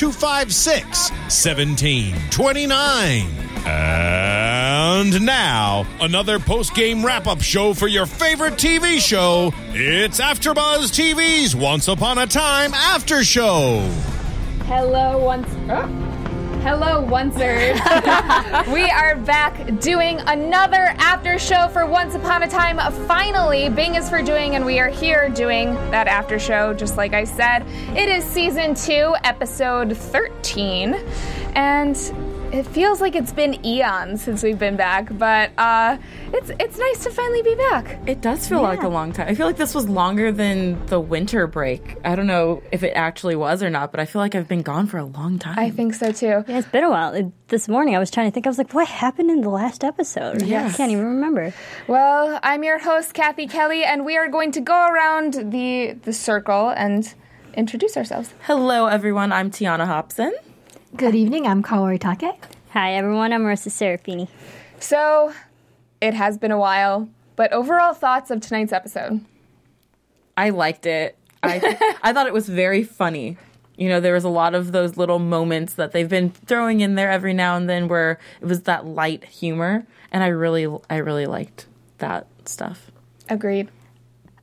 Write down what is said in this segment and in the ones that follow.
256 1729. And now, another post game wrap up show for your favorite TV show. It's AfterBuzz TV's Once Upon a Time After Show. Hello, once. Hello, oncers. we are back doing another after show for Once Upon a Time. Finally, Bing is for doing, and we are here doing that after show, just like I said. It is season two, episode 13, and it feels like it's been eons since we've been back, but uh, it's it's nice to finally be back. It does feel like a long time. I feel like this was longer than the winter break. I don't know if it actually was or not, but I feel like I've been gone for a long time. I think so too. Yeah, it's been a while. It- This morning, I was trying to think. I was like, "What happened in the last episode?" Yes. I can't even remember. Well, I'm your host, Cathy Kelley, and we are going to go around the the circle and introduce ourselves. Hello, everyone. I'm Tiana Hobson. Good evening. I'm Kaori Take. Hi, everyone. I'm Marissa Serafini. So, it has been a while, but overall thoughts of tonight's episode. I liked it. I I thought it was very funny. You know, there was a lot of those little moments that they've been throwing in there every now and then where it was that light humor, and I really I really liked that stuff. Agreed.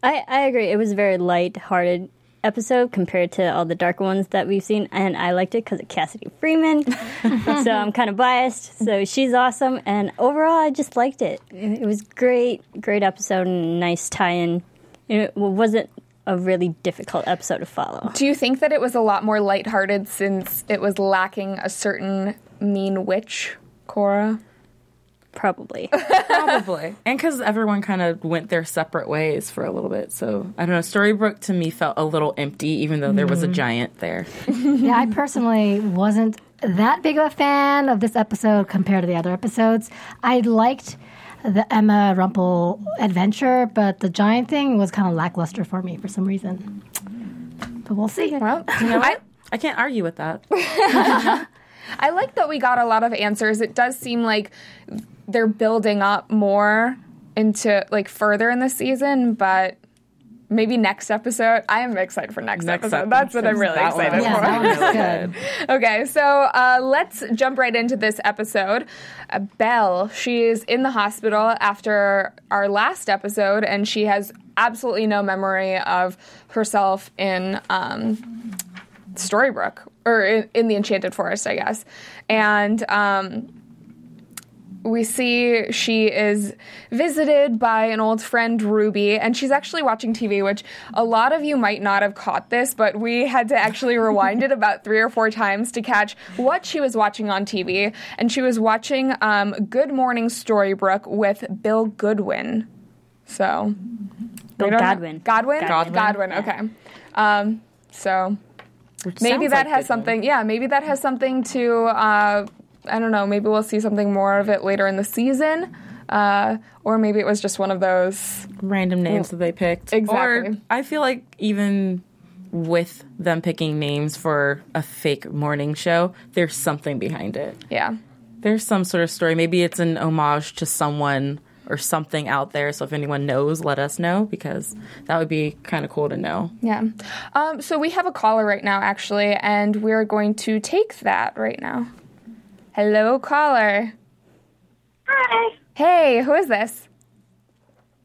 I, I agree. It was a very light-hearted episode compared to all the darker ones that we've seen, and I liked it because of Cassidy Freeman. so I'm kind of biased. So she's awesome, and overall, I just liked it. It it was great, great episode, and nice tie-in. It wasn't a really difficult episode to follow. Do you think that it was a lot more lighthearted since it was lacking a certain mean witch, Cora? Probably. Probably. and because everyone kind of went their separate ways for a little bit. So I don't know. Storybrooke to me felt a little empty, even though there was a mm. giant there. Yeah, I personally wasn't that big of a fan of this episode compared to the other episodes. I liked the Emma Rumpel adventure, but the giant thing was kind of lackluster for me for some reason. But we'll see. Well, You know I, what? I can't argue with that. I like that we got a lot of answers. It does seem like they're building up more into like further in the season, but maybe next episode. I am excited for next, Next episode. That's what I'm really That excited was for. Yeah, that good. Okay, so uh, let's jump right into this episode. Uh, Belle, she is in the hospital after our last episode, and she has absolutely no memory of herself in um, Storybrooke or in, in the Enchanted Forest, I guess. And um, we see she is visited by an old friend, Ruby, and she's actually watching TV, which a lot of you might not have caught this, but we had to actually rewind it about three or four times to catch what she was watching on TV. And she was watching um, Good Morning Storybrooke with Bill Goodwin. So. Bill we don't Godwin. Godwin? Godwin. Godwin, okay. Um, so Which maybe that like has good something yeah maybe that has something to uh, i don't know maybe we'll see something more of it later in the season uh, or maybe it was just one of those random names that they picked. Exactly. Or I feel like even with them picking names for a fake morning show, there's something behind it. yeah There's some sort of story. Maybe it's an homage to someone or something out there. So if anyone knows, let us know because that would be kind of cool to know. yeah um, so we have a caller right now actually and we're going to take that right now hello caller Hi, hey who is this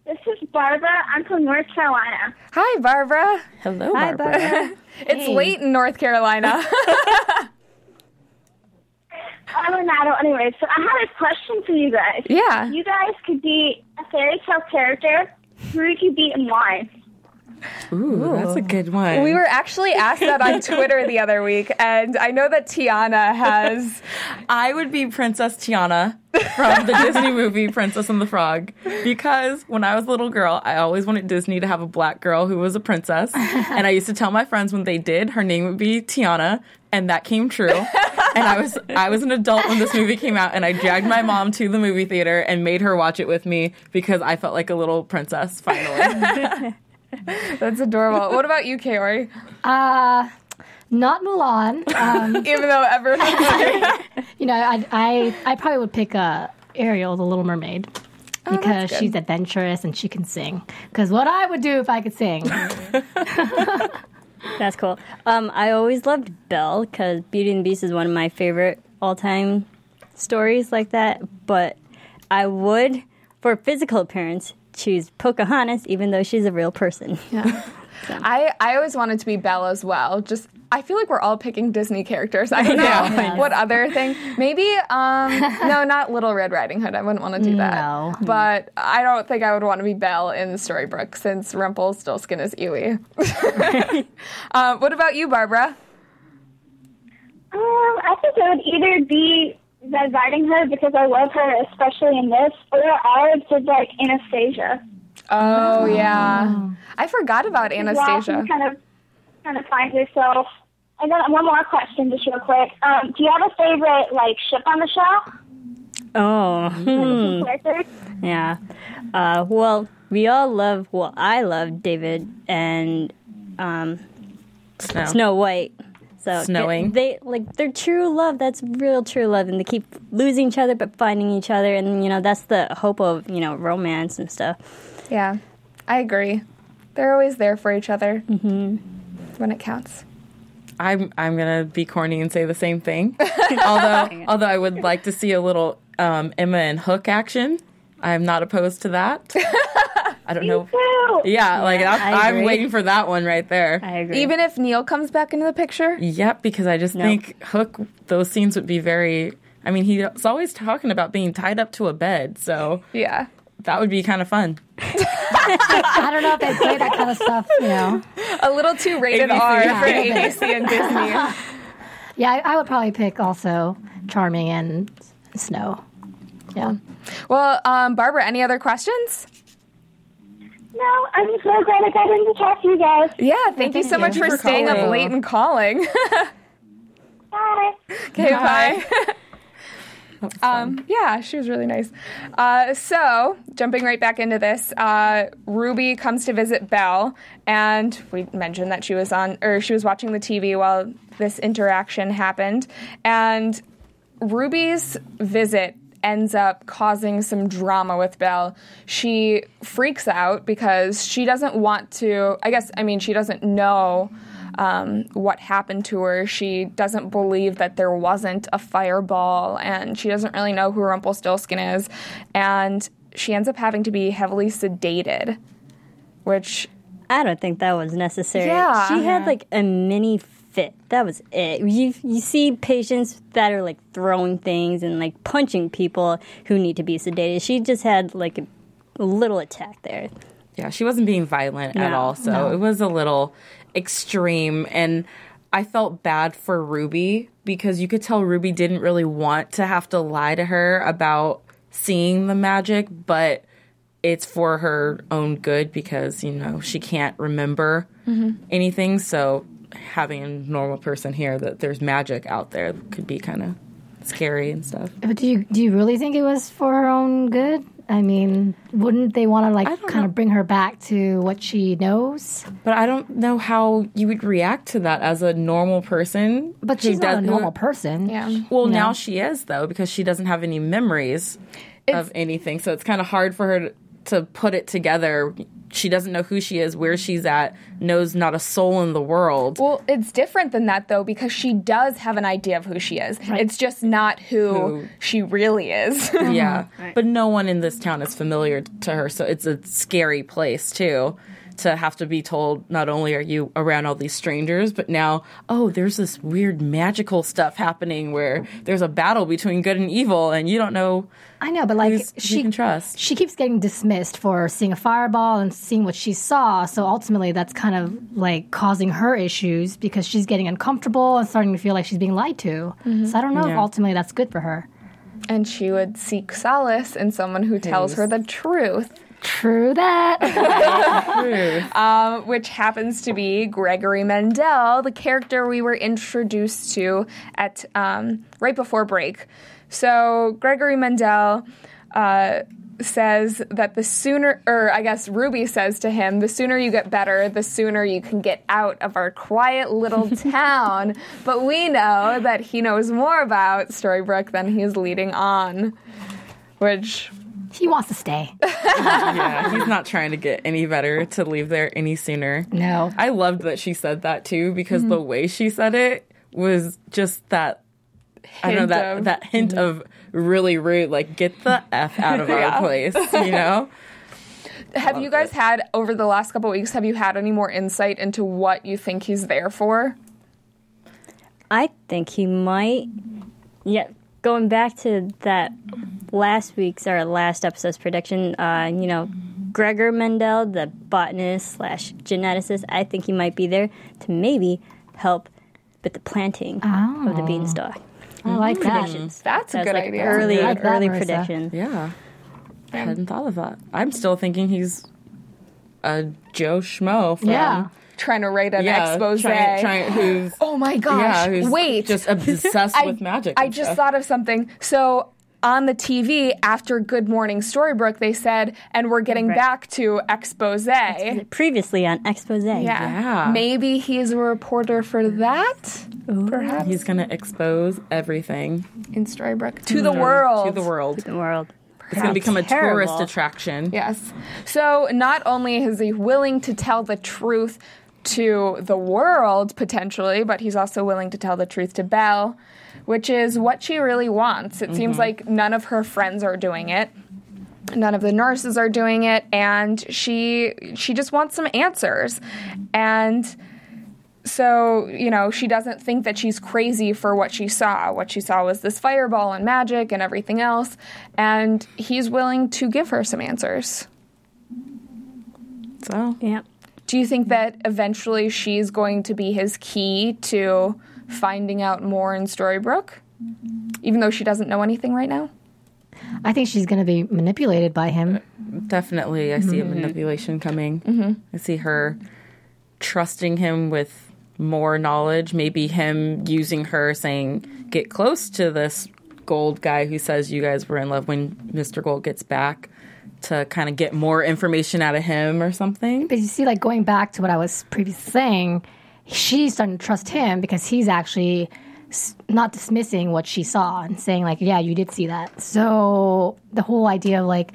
this is Barbara. I'm from North Carolina. hi barbara Hello, Hi, Barbara. Barbara. it's late in north carolina I'm an adult anyway, so I had a question for you guys. yeah You guys could be a fairy tale character, who would you beat and why? Ooh, that's a good one. We were actually asked that on Twitter the other week, and I know that Tiana has. I would be Princess Tiana from the Disney movie Princess and the Frog because when I was a little girl, I always wanted Disney to have a black girl who was a princess. And I used to tell my friends when they did, her name would be Tiana, and that came true. And I was I was an adult when this movie came out and I dragged my mom to the movie theater and made her watch it with me because I felt like a little princess finally. That's adorable. What about you, Kaori? Uh, not Mulan. Um, Even though everyone. you know, I, I, I probably would pick uh, Ariel, the Little Mermaid. Because she's adventurous and she can sing. Because what I would do if I could sing. That's cool. Um, I always loved Belle because Beauty and the Beast is one of my favorite all-time stories like that. But I would, for physical appearance, choose Pocahontas, even though she's a real person. Yeah, I, I always wanted to be Belle as well. Just I feel like we're all picking Disney characters. I don't know Yeah. what other thing. Maybe um no, not Little Red Riding Hood. I wouldn't want to do that. No. But I don't think I would want to be Belle in the storybook since Rumpelstiltskin is Ewy. um, what about you, Barbara? Um, I think it would either be Red Riding Hood because I love her, especially in this, or I would like Anastasia. Oh yeah, I forgot about Anastasia. Yeah, kind of, kind of find yourself. And then one more question, just real quick. Um, do you have a favorite like ship on the show? Oh, hmm. Yeah. Uh, well, we all love. Well, I love David and um, Snow. Snow White. So Snowing. They, they like their true love. That's real true love, and they keep losing each other but finding each other, and you know that's the hope of you know romance and stuff. Yeah, I agree. They're always there for each other when it counts. I'm I'm gonna be corny and say the same thing. although although I would like to see a little um, Emma and Hook action. I'm not opposed to that. I don't know. Woo! Yeah, like I I I'm waiting for that one right there. I agree. Even if Neal comes back into the picture, Yep, because I just Nope. think Hook those scenes would be very. I mean, he's always talking about being tied up to a bed, so yeah. that would be kind of fun. I don't know if they play that kind of stuff, you know. A little too rated ABC. R Yeah. for ABC and Disney. Yeah, I, I would probably pick also Charming and Snow. Yeah. Well, um, Barbara, any other questions? No, I'm so glad I got in to talk to you guys. Yeah, thank you so much for, for staying up late and calling. Bye. okay, bye. Um, yeah, she was really nice. Uh, so, jumping right back into this, uh, Ruby comes to visit Belle, and we mentioned that she was on, or she was watching the TV while this interaction happened. And Ruby's visit ends up causing some drama with Belle. She freaks out because she doesn't want to, I guess, I mean, she doesn't know um, what happened to her. She doesn't believe that there wasn't a fireball, and she doesn't really know who Rumpelstiltskin is. And she ends up having to be heavily sedated, which I don't think that was necessary. Yeah. She had like a mini fit. That was it. You you see patients that are like throwing things and like punching people who need to be sedated. She just had like a, a little attack there. Yeah, she wasn't being violent at all, so it was a little extreme and I felt bad for Ruby because you could tell Ruby didn't really want to have to lie to her about seeing the magic, but it's for her own good because, you know, she can't remember mm-hmm. anything, so having a normal person here that there's magic out there could be kind of scary and stuff. But do you do you really think it was for her own good? I mean, wouldn't they want to like kind of bring her back to what she knows? But I don't know how you would react to that as a normal person. But she's not a doesn't- normal person. yeah. Well, now she is though because she doesn't have any memories of anything, so it's kind of hard for her to, to put it together. She doesn't know who she is, where she's at, knows not a soul in the world. Well, it's different than that though because she does have an idea of who she is. It's just not who, Who- she really is. yeah, but no one in this town is familiar to her, so it's a scary place too. To have to be told not only are you around all these strangers, but now, oh, there's this weird magical stuff happening where there's a battle between good and evil, and you don't know I know, but like who's, she can trust. she keeps getting dismissed for seeing a fireball and seeing what she saw. So ultimately, that's kind of like causing her issues because she's getting uncomfortable and starting to feel like she's being lied to. Mm-hmm. So I don't know if ultimately that's good for her. And she would seek solace in someone who tells her the truth. True that. um, which happens to be Gregory Mendel, the character we were introduced to at um, right before break. So Gregory Mendel uh, says that the sooner, or I guess Ruby says to him, the sooner you get better, the sooner you can get out of our quiet little town. But we know that he knows more about Storybrooke than he's leading on, which he wants to stay. yeah, he's not trying to get any better to leave there any sooner. No. I loved that she said that too because the mm-hmm. way she said it was just that I don't know Hint that of- that hint mm-hmm. of really rude like get the f out of Yeah. our place, you know? Have you guys had over the last couple weeks? Have you had any more insight into what you think he's there for? I think he might. Yeah, going back to that last week's or last episode's prediction, uh, you know, Gregor Mendel, the botanist slash geneticist, I think he might be there to maybe help with the planting of the beanstalk. I like that. Predictions. That's a good like idea. early, I like that, early Marissa. predictions. Yeah. I hadn't thought of that. I'm still thinking he's a Joe Schmo from Yeah. Trying to write an yeah, expose. trying, trying, who's oh my gosh! yeah, who's Wait, just obsessed I, with magic. I just stuff. thought of something. So on the TV after Good Morning Storybrooke, they said, and we're getting Right. back to expose. Previously on Expose. Yeah. Yeah. Maybe he's a reporter for that. Perhaps he's gonna expose everything in Storybrooke to mm-hmm. the world. to the world. To the world. It's gonna become a Terrible. tourist attraction. Yes. So not only is he willing to tell the truth to the world potentially, but he's also willing to tell the truth to Belle, which is what she really wants. It seems mm-hmm. like none of her friends are doing it. None of the nurses are doing it and she she just wants some answers. And so, you know, she doesn't think that she's crazy for what she saw. What she saw was this fireball and magic and everything else. And he's willing to give her some answers. So Yep. Do you think that eventually she's going to be his key to finding out more in Storybrooke? Even though she doesn't know anything right now? I think she's going to be manipulated by him. definitely, I see a mm-hmm. manipulation coming. Mm-hmm. I see her trusting him with more knowledge. Maybe him using her, saying, "Get close to this gold guy who says you guys were in love when Mr. Gold gets back." To kind of get more information out of him or something. But you see, like going back to what I was previously saying, she's starting to trust him because he's actually not dismissing what she saw and saying like, "Yeah, you did see that." So the whole idea of like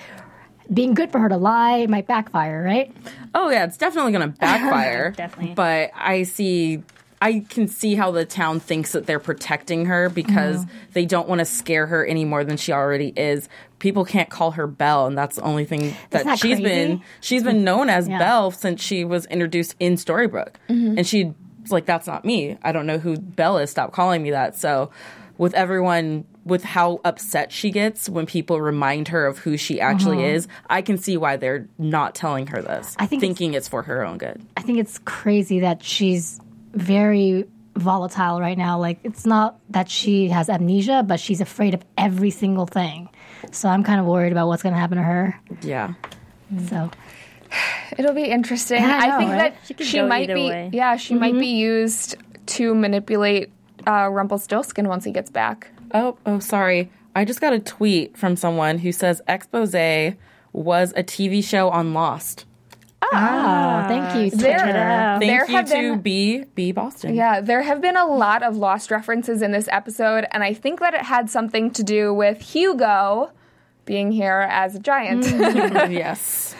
being good for her to lie might backfire, right? Oh yeah, it's definitely going to backfire. Definitely. But I see I can see how the town thinks that they're protecting her because uh-huh. they don't want to scare her any more than she already is. People can't call her Belle, and that's the only thing that that she's crazy? been she's been known as Yeah. Belle since she was introduced in Storybrooke. Mm-hmm. And she's like, That's not me. I don't know who Belle is. Stop calling me that. So with everyone with how upset she gets when people remind her of who she actually uh-huh. is, I can see why they're not telling her this. I think it's- thinking it's for her own good. I think it's crazy that she's very volatile right now. Like it's not that she has amnesia, but she's afraid of every single thing. So I'm kind of worried about what's going to happen to her. Yeah. So It'll be interesting. I I, know, think right? that She she, might be way. yeah, she might be used to manipulate uh, Rumpelstiltskin once he gets back. Oh, oh, sorry. I just got a tweet from someone who says Expose was a TV show on Lost. Oh, thank you. There- Twitter. out. Thank There you have to been- B B Boston. Yeah, there have been a lot of lost references in this episode, and I think that it had something to do with Hugo being here as a giant. yes.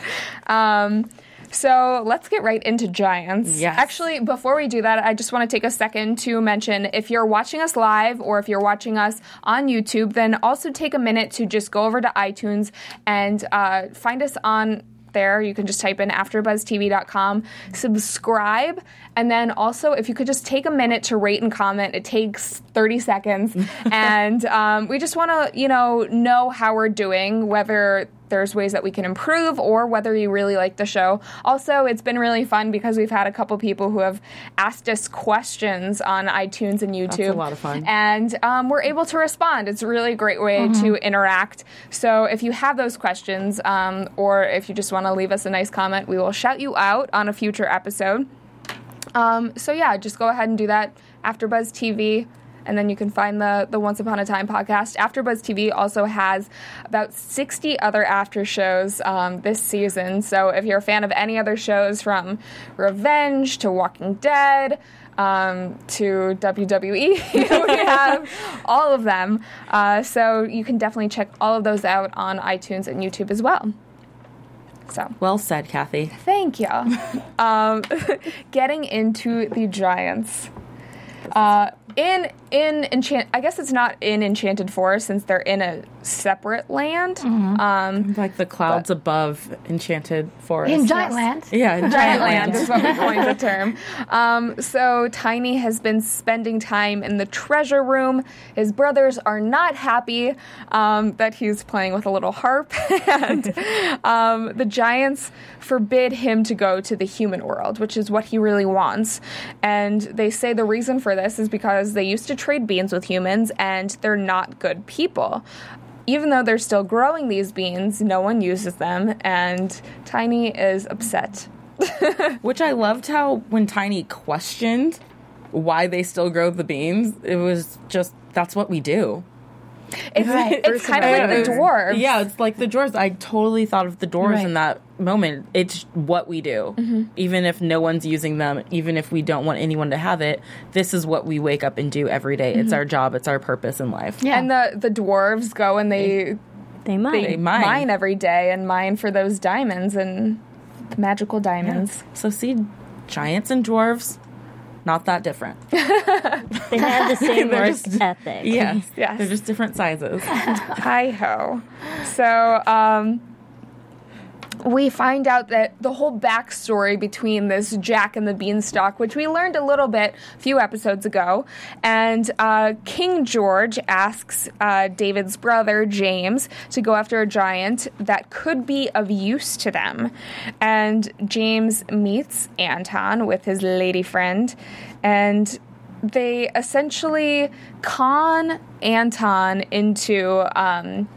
Um, so let's get right into giants. Yes. Actually, before we do that, I just want to take a second to mention if you're watching us live or if you're watching us on YouTube, then also take a minute to just go over to iTunes and uh, find us on there. You can just type in AfterBuzzTV.com, subscribe, and then also if you could just take a minute to rate and comment. It takes 30 seconds, and um, we just want to, you know, know how we're doing, whether there's ways that we can improve or whether you really like the show. Also, it's been really fun because we've had a couple people who have asked us questions on iTunes and YouTube. That's a lot of fun. And um, we're able to respond. It's a really great way to interact. So if you have those questions um, or if you just want to leave us a nice comment, we will shout you out on a future episode. Um, so yeah, just go ahead and do that. AfterBuzz TV, and then you can find the the Once Upon a Time podcast. AfterBuzz TV also has about sixty other after shows um, this season. So if you're a fan of any other shows, from Revenge to Walking Dead. Um, to WWE, we have all of them. Uh, so you can definitely check all of those out on iTunes and YouTube as well. So Well said, Cathy. Thank you. um, getting into the giants. Uh, in in enchant, I guess it's not in Enchanted Forest since they're in a separate land. Um, Like the clouds above Enchanted Forest. In Giant Land. yeah, in Giant land is what we coined the term. Um, so Tiny has been spending time in the treasure room. His brothers are not happy um, that he's playing with a little harp, and um, the giants forbid him to go to the human world, which is what he really wants. And they say the reason for this is because they used to trade beans with humans, and they're not good people even though they're still growing these beans, no one uses them, and Tiny is upset. Which I loved how when Tiny questioned why they still grow the beans, it was just that's what we do. It's, Right. it's kind of like the dwarves. Yeah, it's like the dwarves. I totally thought of the dwarves Right. in that moment. It's what we do. Mm-hmm. Even if no one's using them, even if we don't want anyone to have it, this is what we wake up and do every day. Mm-hmm. It's our job, it's our purpose in life. Yeah. And the, the dwarves go and they, They might. they mine. mine. every day and mine for those diamonds and magical diamonds. So see, giants and dwarves, not that different. They have the same They're work just- ethic. Yes, Yes. they're just different sizes. Hi ho. So, um, we find out that the whole backstory between this Jack and the Beanstalk, which we learned a little bit a few episodes ago, and uh, King George asks uh, David's brother James to go after a giant that could be of use to them, and James meets Anton with his lady friend, and they essentially con Anton into. Um,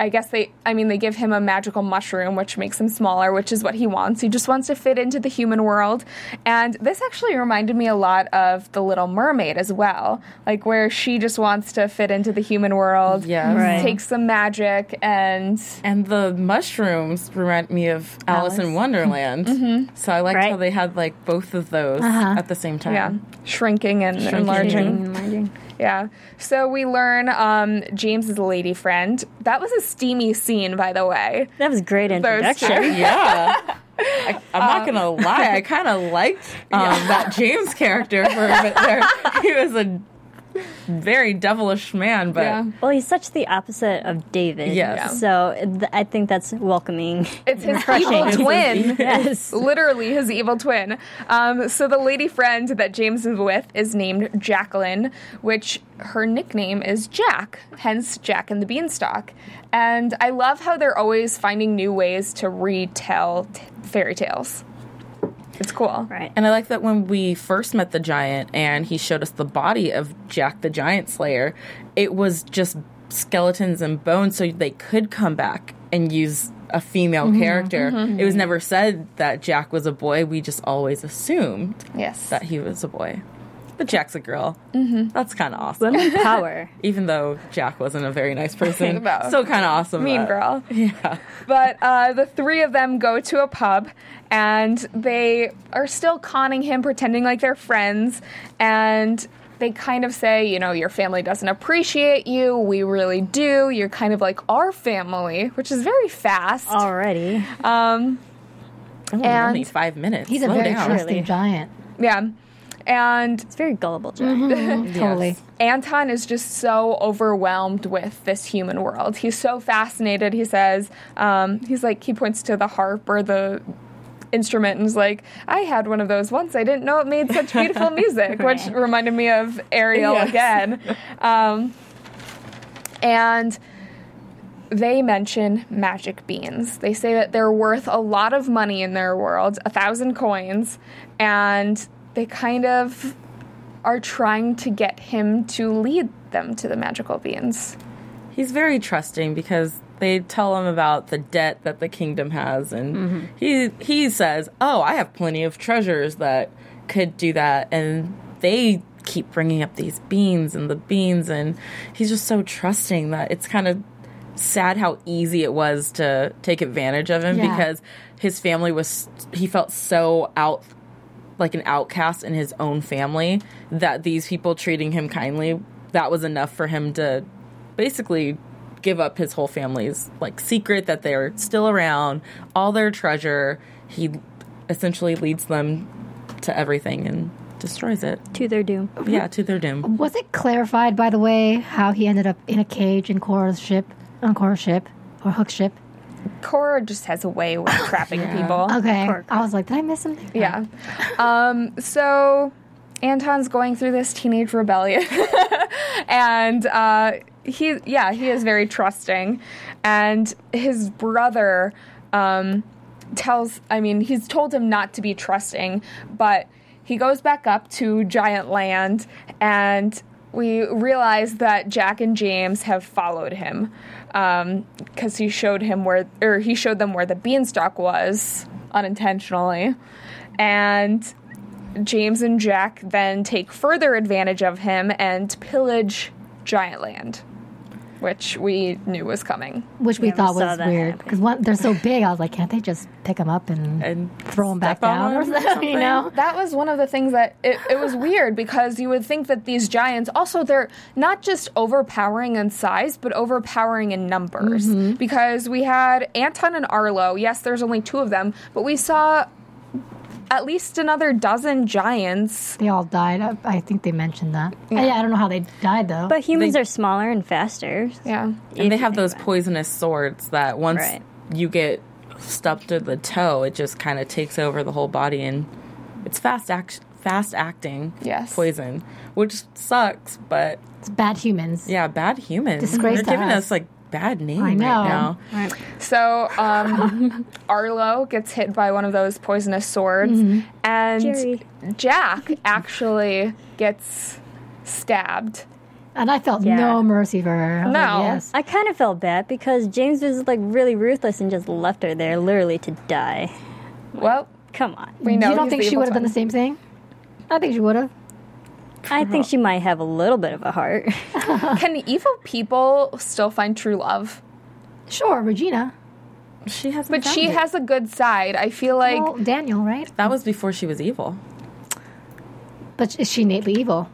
I guess they, I mean, they give him a magical mushroom, which makes him smaller, which is what he wants. He just wants to fit into the human world. And this actually reminded me a lot of The Little Mermaid as well, like where she just wants to fit into the human world, Yeah, Right. take some magic, and And the mushrooms remind me of Alice, in Wonderland. Mm-hmm. So I liked Right. how they had like both of those Uh-huh. at the same time. yeah, shrinking and Shrinking. enlarging. Enlarging. Yeah. So we learn um, James is a lady friend. That was a steamy scene, by the way. That was great introduction. Yeah. I, I'm not gonna lie, I kind of liked um, that James character for a bit there. He was a very devilish man, but Yeah. Well, he's such the opposite of David. Yes. Yeah. So th- I think that's welcoming. It's his Refreshing. evil his- twin. Yes. Literally his evil twin. Um, so the lady friend that James is with is named Jacqueline, which her nickname is Jack, hence Jack and the Beanstalk. And I love how they're always finding new ways to retell t- fairy tales. It's cool. Right. And I like that when we first met the giant and he showed us the body of Jack the Giant Slayer, it was just skeletons and bones so they could come back and use a female character. It was never said that Jack was a boy. We just always assumed Yes. that he was a boy. But Jack's a girl. Mm-hmm. That's kind of awesome. Women power. Even though Jack wasn't a very nice person, No. still kind of awesome. mean that- girl. Yeah. But uh, the three of them go to a pub and they are still conning him, pretending like they're friends. And they kind of say, you know, your family doesn't appreciate you. We really do. You're kind of like our family, which is very fast. Already. Um, Oh, And- only five minutes. He's a Slow very down. trusting giant. yeah. And It's very gullible, Jack. Totally. Yes. Anton is just so overwhelmed with this human world. He's so fascinated. He says, um, he's like, he points to the harp or the instrument and is like, I had one of those once. I didn't know it made such beautiful music, which reminded me of Ariel Yes. again. Um, and they mention magic beans. They say that they're worth a lot of money in their world, a thousand coins, and they kind of are trying to get him to lead them to the magical beans. He's very trusting because they tell him about the debt that the kingdom has, and he he says, "Oh, I have plenty of treasures that could do that," and they keep bringing up these beans and the beans, and he's just so trusting that it's kind of sad how easy it was to take advantage of him Yeah. because his family was he felt so out like an outcast in his own family that these people treating him kindly that was enough for him to basically give up his whole family's like secret that they're still around all their treasure he essentially leads them to everything and destroys it to their doom. yeah to their doom Was it clarified, by the way, how he ended up in a cage in Cora's ship, on Cora's ship, or Hook's ship? Cora just has a way with trapping people. Okay. Poor I was like, did I miss something? Yeah. Um, so Anton's going through this teenage rebellion, and uh, he, yeah, he is very trusting, and his brother um, tells. I mean, he's told him not to be trusting, but he goes back up to Giant Land, and we realize that Jack and James have followed him because he showed him where, or he showed them where the beanstalk was unintentionally, and James and Jack then take further advantage of him and pillage Giant Land, which we knew was coming. Which we Yeah, thought saw was weird happen. because they're so big. I was like, can't they just pick them up and, and throw them back down or them or something? You know? That was one of the things that it, it was weird because you would think that these giants also they're not just overpowering in size but overpowering in numbers mm-hmm. because we had Anton and Arlo. Yes, there's only two of them, but we saw at least another dozen giants. They all died. I, I think they mentioned that. Yeah. I don't know how they died though. But humans They- are smaller and faster. Yeah. and they have those about it. poisonous swords that once Right. you get stuck to the toe, it just kind of takes over the whole body, and it's fast act, fast acting Yes. poison, which sucks. But it's bad humans. yeah, bad humans. Disgrace They're to giving us. us like bad name I know. right now. So um, Arlo gets hit by one of those poisonous swords, and Jerry. Jack actually gets stabbed. And I felt Yeah. no mercy for her. I was like, No. yes. I kind of felt bad because James was like really ruthless and just left her there, literally to die. Well, Come on. we know you don't think she would have done the same thing? I think she would have. I think she might have a little bit of a heart. Can evil people still find true love? Sure, Regina. She has, But she has a good side. I feel like well, Daniel, right? That was before she was evil. But is she innately evil?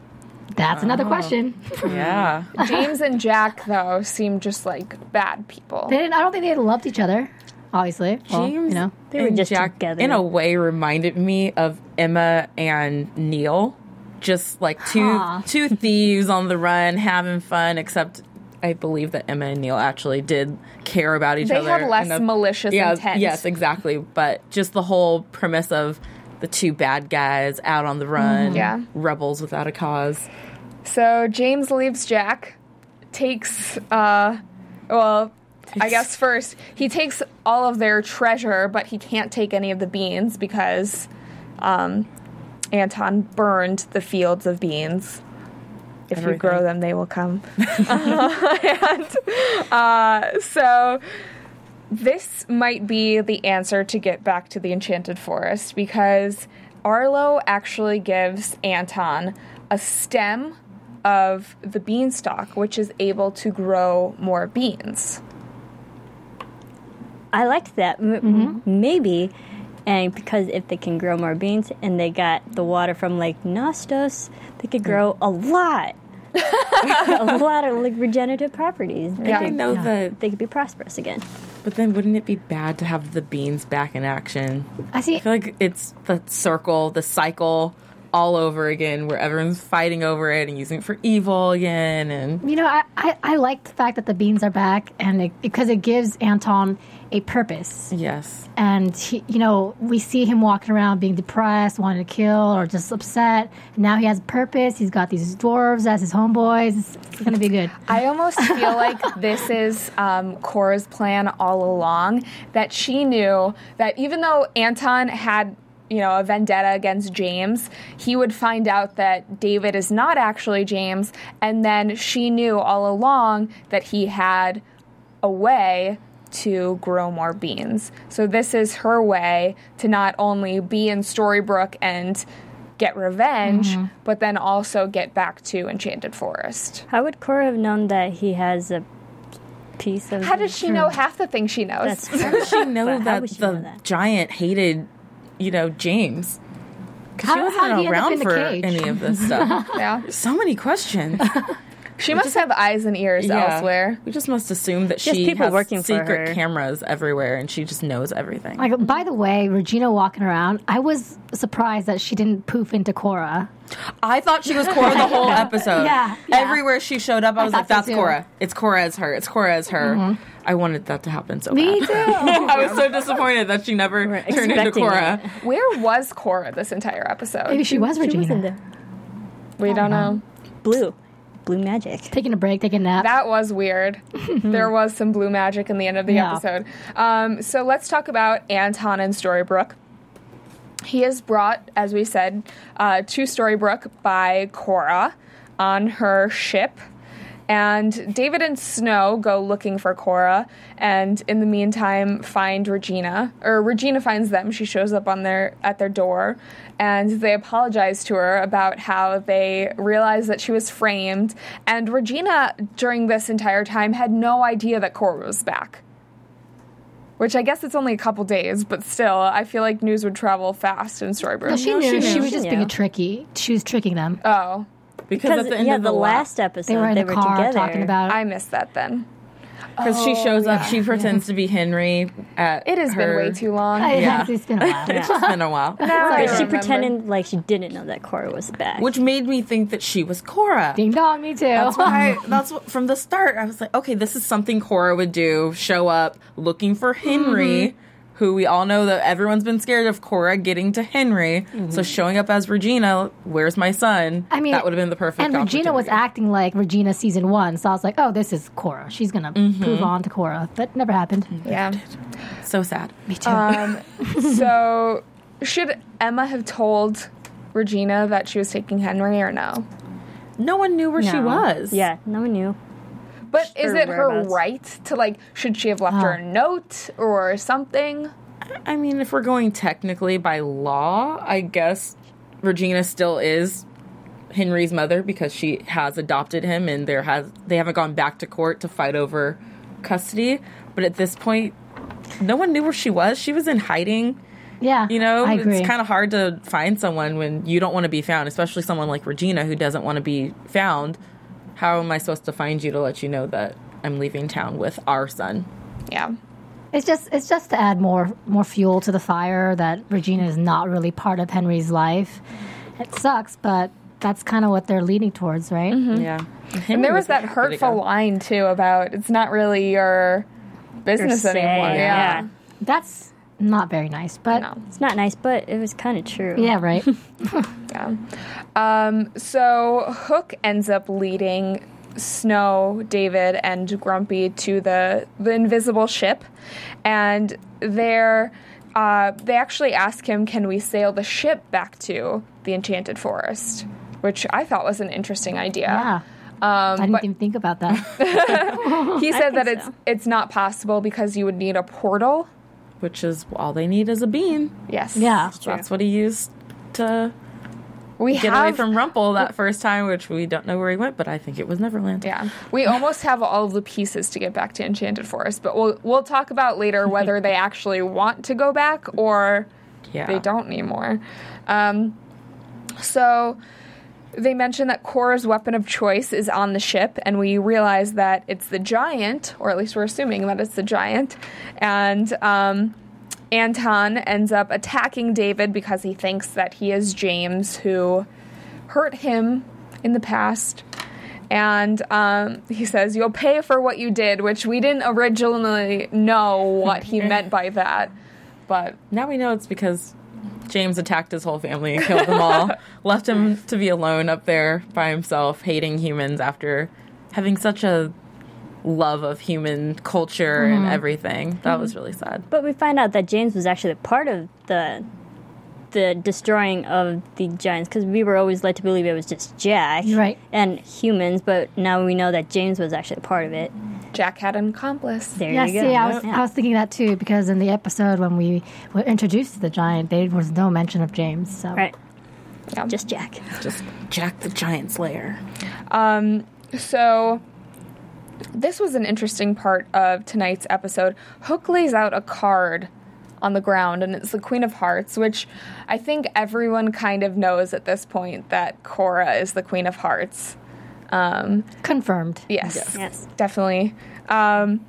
That's another Oh. question. Yeah. James and Jack though seem just like bad people. They didn't. I don't think they loved each other. Obviously, well, James you know. They were just Jack, together. in a way, reminded me of Emma and Neal. Just like two Huh. two thieves on the run, having fun. Except, I believe that Emma and Neal actually did care about each They other. They have less and malicious yeah, intent. Yes, exactly. But just the whole premise of the two bad guys out on the run, Yeah. rebels without a cause. So James leaves Jack, takes uh well, I guess first he takes all of their treasure, but he can't take any of the beans because um Anton burned the fields of beans. If you grow them, they will come. and uh, so this might be the answer to get back to the enchanted forest because Arlo actually gives Anton a stem of the beanstalk, which is able to grow more beans. I liked that. M- Maybe, and because if they can grow more beans and they got the water from Lake Nostos, they could grow a lot. a lot of like regenerative properties. They, Yeah. I could, know that, they could be prosperous again. but then wouldn't it be bad to have the beans back in action? I see. I feel like it's the circle, the cycle all over again, where everyone's fighting over it and using it for evil again. And You know, I, I, I like the fact that the beans are back, and it, because it gives Anton a purpose. yes, And he, you know, we see him walking around being depressed, wanting to kill, or just upset. Now he has purpose. He's got these dwarves as his homeboys. It's, it's gonna be good. I almost feel like this is um, Cora's plan all along. That she knew that even though Anton had, you know, a vendetta against James, he would find out that David is not actually James, and then she knew all along that he had a way to grow more beans. So this is her way to not only be in Storybrooke and get revenge, mm-hmm. but then also get back to Enchanted Forest. How would Cora have known that he has a piece of? How does she know half the things she knows? How does she know that she the know that? giant hated, you know, James? Because she wasn't how did he end up around for any of this stuff. yeah. so many questions. She must have eyes and ears elsewhere. We just must assume that She has people has working for secret her. cameras everywhere and she just knows everything. Like, by the way, Regina walking around, I was surprised that she didn't poof into Cora. I thought she was Cora the whole episode. Yeah, yeah. Everywhere she showed up, I was like, that's too. Cora. It's Cora as her. It's Cora as her. Mm-hmm. I wanted that to happen so Me bad. too. I was so disappointed that she never We're turned into Cora. it. Where was Cora this entire episode? Maybe she was She Regina. wasn't there. we don't know. Blue, blue magic. Taking a break, taking a nap. That was weird. there was some blue magic in the end of the Yeah. episode. Um, so let's talk about Anton and Storybrooke. He is brought, as we said, uh, to Storybrooke by Cora on her ship. And David and Snow go looking for Cora, and in the meantime find Regina. Or Regina finds them. She shows up on their at their door, and they apologize to her about how they realized that she was framed. And Regina, during this entire time, had no idea that Cora was back. Which I guess it's only a couple days, but still, I feel like news would travel fast in Storybrooke. No, she No, knew. she She, was just She being a tricky. She was tricking them. oh, Because Because at the end yeah, of the, the, last episode They were in the were car together. talking about. it. I missed that then. because she shows up, she pretends to be Henry. At It has been way too long. I- Yeah. it's been a while. It's just been a while. Now I she remember. pretended like she didn't know that Cora was back. Which made me think that she was Cora. Ding dong, me too. That's why. That's what, from the start. I was like, okay, this is something Cora would do. Show up looking for Henry, Mm-hmm. Who we all know that everyone's been scared of Cora getting to Henry. So showing up as Regina, where's my son? Mm-hmm. I mean, that would have been the perfect. And Regina was acting like Regina season one, so I was like, oh, this is Cora. She's gonna Mm-hmm. prove on to Cora, That never happened. Yeah. so sad. Me too. Um, so, should Emma have told Regina that she was taking Henry or no? No one knew where she was. Yeah, no one knew. But is Her it her whereabouts. right to like? Should she have left her a note or something? I mean, if we're going technically by law, I guess Regina still is Henry's mother because she has adopted him, and there has they haven't gone back to court to fight over custody. But at this point, no one knew where she was. She was in hiding. yeah, You know, I agree. it's kind of hard to find someone when you don't want to be found, especially someone like Regina who doesn't want to be found. How am I supposed to find you to let you know that I'm leaving town with our son? Yeah. It's just it's just to add more more fuel to the fire that Regina is not really part of Henry's life. It sucks, but that's kind of what they're leaning towards, right? Yeah. Mm-hmm. And there was that hurtful line too about it's not really your business say, anymore. yeah. Yeah. That's not very nice, but No. It's not nice, but it was kind of true. yeah, right. Yeah. Um, so Hook ends up leading Snow, David, and Grumpy to the the invisible ship, and there. Uh, they actually ask him, "Can we sail the ship back to the Enchanted Forest?" Which I thought was an interesting idea. yeah, Um, I didn't even think about that. he said that think it's so. it's not possible because you would need a portal. Which is all they need is a bean. Yes. yeah, That's what he used to We get have away from Rumple that first time, which we don't know where he went, but I think it was Neverland. Yeah, we almost have all of the pieces to get back to Enchanted Forest, but we'll we'll talk about later whether they actually want to go back or Yeah. they don't anymore. Um, so they mention that Cora's weapon of choice is on the ship, and we realize that it's the giant, or at least we're assuming that it's the giant, and um, Anton ends up attacking David because he thinks that he is James who hurt him in the past. And um, he says, You'll pay for what you did, which we didn't originally know what he meant by that. But Now we know it's because James attacked his whole family and killed them all, left him to be alone up there by himself, hating humans after having such a love of human culture and mm-hmm. everything. That mm-hmm. was really sad. But we find out that James was actually part of the the destroying of the giants because we were always led to believe it was just Jack Right. and humans, but now we know that James was actually a part of it. Jack had an accomplice. There Yeah, you go. see, I was, Yeah. I was thinking that too because in the episode when we were introduced to the giant, there was no mention of James. So right, Yeah. just Jack. Just Jack the Giant Slayer. Um, so this was an interesting part of tonight's episode. Hook lays out a card on the ground, and it's the Queen of Hearts, which I think everyone kind of knows at this point that Cora is the Queen of Hearts. Um, confirmed. yes, Yes. definitely. Um,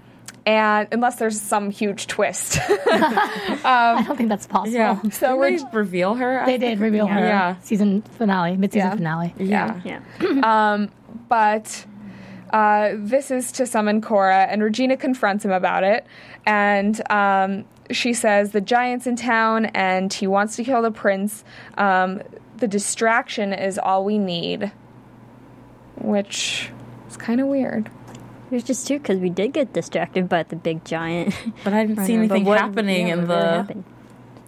and unless there's some huge twist, I don't think that's possible. Yeah. So So we're- they reveal her. They did reveal her Yeah. season finale, mid-season Yeah. finale. Yeah. Yeah, but uh, this is to summon Cora, and Regina confronts him about it. And um, she says the giant's in town, and he wants to kill the prince. Um, the distraction is all we need, which is kind of weird. There's just two because we did get distracted by the big giant. But I didn't see But anything what- happening yeah, in what really the happened?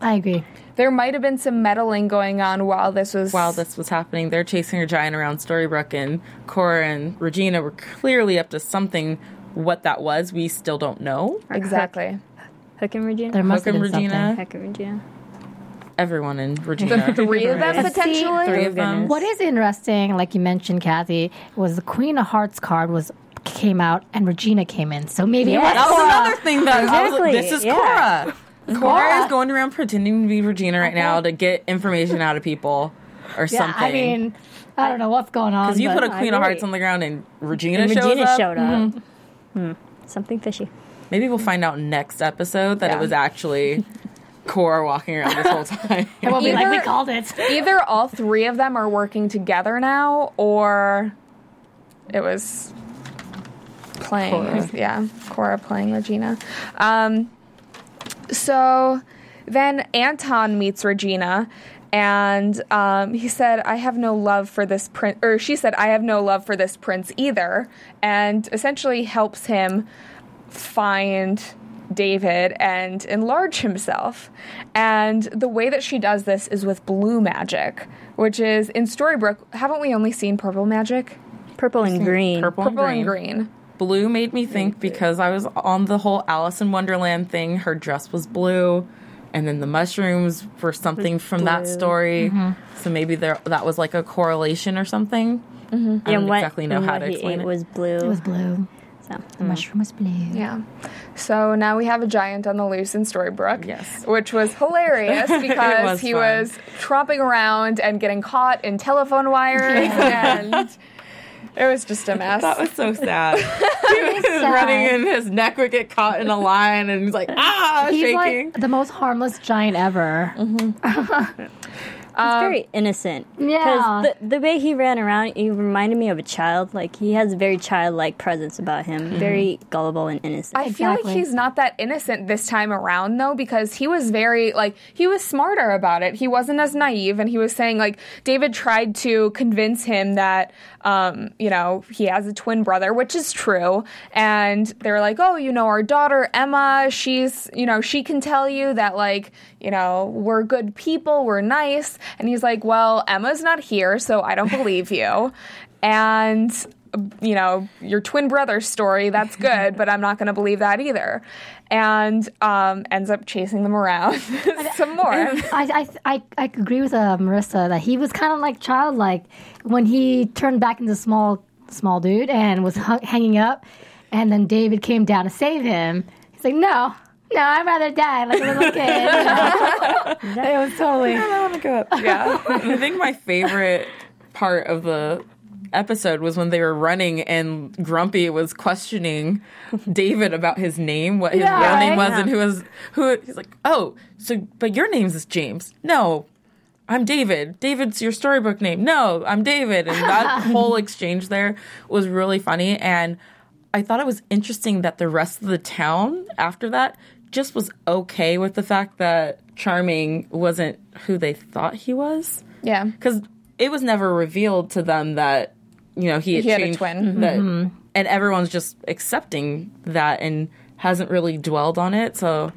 I agree. There might have been some meddling going on while this was while this was happening. They're chasing a giant around Storybrooke, and Cora and Regina were clearly up to something. What that was, we still don't know. exactly. Hook and Regina. There must Hook have and been Regina. something. Hook and Regina. Everyone in Regina. Three of them Right. potentially. Three of them. What is interesting, like you mentioned, Cathy, was the Queen of Hearts card was came out and Regina came in. So maybe Yes. it That was was Cora. another thing that I was like, Exactly, this is yeah. Cora. Cora is going around pretending to be Regina right now to get information out of people or Yeah, something. I mean, I don't know what's going on. because you put a Queen of. Hearts on the ground and Regina, And shows Regina up. showed up. Hmm. Something fishy. Maybe we'll find out next episode that Yeah. it was actually Cora walking around this whole time. And we'll be like, we called it. Either all three of them are working together now, or it was playing. Cora. Yeah, Cora playing Regina. Um, so then Anton meets Regina. And um, he said, I have no love for this prince, or she said, I have no love for this prince either. And essentially helps him find David and enlarge himself. And the way that she does this is with blue magic, which is in Storybrooke. Haven't we only seen purple magic? Purple and green. Purple, Purple and and green. green. Blue made me think because I was on the whole Alice in Wonderland thing. Her dress was blue, and then the mushrooms were something from that blue. story. Mm-hmm. So maybe there that was like a correlation or something. Mm-hmm. I don't and what, exactly know how to he explain ate it. was blue. It was blue. The mushroom was blue. Yeah. So now we have a giant on the loose in Storybrooke. Yes. Which was hilarious because was he fun. was tromping around and getting caught in telephone wires and it was just a mess. That was so sad. he was sad. running and his neck would get caught in a line and he's like, ah, He's shaking. like the most harmless giant ever. He's um, very innocent. Yeah. Because the, the way he ran around, he reminded me of a child. Like, he has a very childlike presence about him. Mm-hmm. Very gullible and innocent. I feel like he's not that innocent this time around though because he was very like he was smarter about it. He wasn't as naive and he was saying like David tried to convince him that um, you know, he has a twin brother, which is true. And they're like, "Oh, you know, our daughter Emma, she's, you know, she can tell you that like, you know, we're good people, we're nice." And he's like, "Well, Emma's not here, so I don't believe you." And you know, your twin brother story, that's good, but I'm not going to believe that either. And um, ends up chasing them around some more. I, I, I, I agree with uh, Marissa that he was kind of like childlike when he turned back into small small dude and was hung, hanging up, and then David came down to save him. He's like, no, no, I'd rather die like a little kid. you know? it was totally. I want to go up. Yeah. I think my favorite part of the episode was when they were running and Grumpy was questioning David about his name, what his Yeah, real name was, and who was who. He's like, "Oh, so but your name is James? No, I'm David. David's your storybook name. No, I'm David." And that whole exchange there was really funny, and I thought it was interesting that the rest of the town after that just was okay with the fact that Charming wasn't who they thought he was Yeah. because it was never revealed to them that you know he had, He had a changed twin. that, mm-hmm. and everyone's just accepting that and hasn't really dwelled on it. So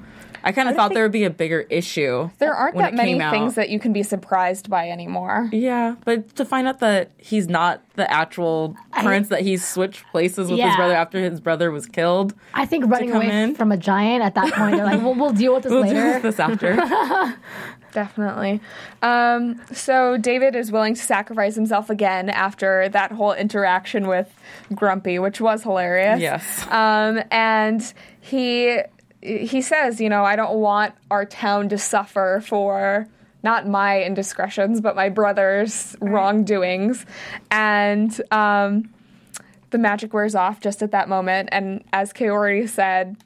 I kind of thought there would be a bigger issue. There aren't when that it many came out. things that you can be surprised by anymore. Yeah, but to find out that he's not the actual prince, that he switched places with his brother after his brother was killed. I think running away in. from a giant at that point, they're like, "Well, we'll deal with this We'll do later." this after. Definitely. Um, so David is willing to sacrifice himself again after that whole interaction with Grumpy, which was hilarious. yes. Um, and he he says, you know, I don't want our town to suffer for not my indiscretions, but my brother's wrongdoings. And um, the magic wears off just at that moment. And as Kaori said,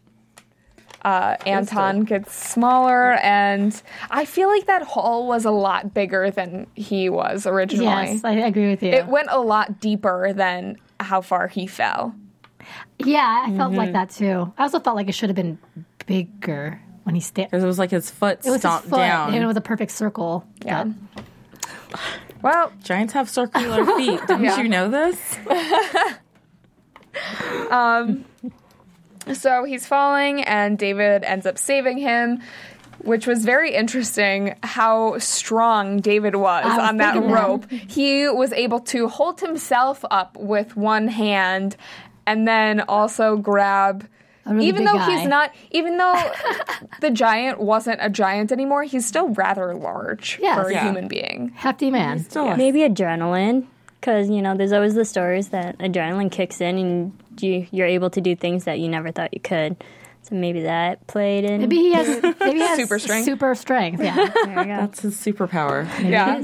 uh, Anton gets smaller, and I feel like that hole was a lot bigger than he was originally. yes, I agree with you. It went a lot deeper than how far he fell. yeah, I felt Mm-hmm. like that too. I also felt like it should have been bigger when he stepped. Because it was like his foot It was his stomped foot, down. and it was a perfect circle. Yeah. that- Well, Giants have circular feet. Didn't Yeah. you know this? so he's falling, and David ends up saving him. Which was very interesting how strong David was, was on that thinking that. rope. He was able to hold himself up with one hand and then also grab really even though guy. he's not even though the giant wasn't a giant anymore, he's still rather large Yes. for a Yeah. human being. hefty man. Still, Maybe adrenaline, because you know there's always the stories that adrenaline kicks in and you you're able to do things that you never thought you could. So maybe that played in. Maybe he has maybe he has Super strength. Super strength. Yeah. there you go. that's his superpower. Yeah.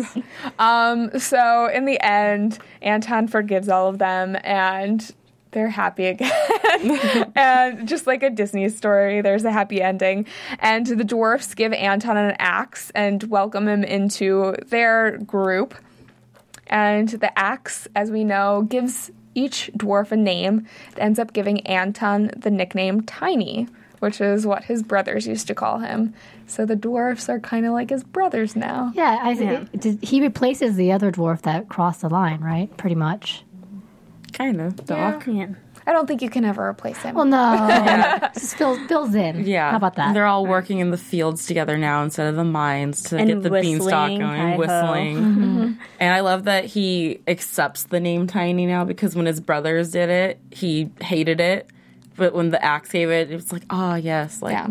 Um, so in the end, Anton forgives all of them and they're happy again. and just like a Disney story, there's a happy ending. And the dwarfs give Anton an axe and welcome him into their group. And the axe, as we know, gives each dwarf a name. It ends up giving Anton the nickname Tiny, which is what his brothers used to call him. So the dwarfs are kind of like his brothers now. Yeah, I think did- he replaces the other dwarf that crossed the line, right? Pretty much. Kind of. Doc. yeah. I don't think you can ever replace him. Well, no, just fills, fills in. Yeah. how about that? They're all working in the fields together now instead of the mines to And get the beanstalk whistling, going, hi-ho. whistling. Mm-hmm. And I love that he accepts the name Tiny now because when his brothers did it, he hated it. But when the axe gave it, it was like, oh, yes. Like, yeah.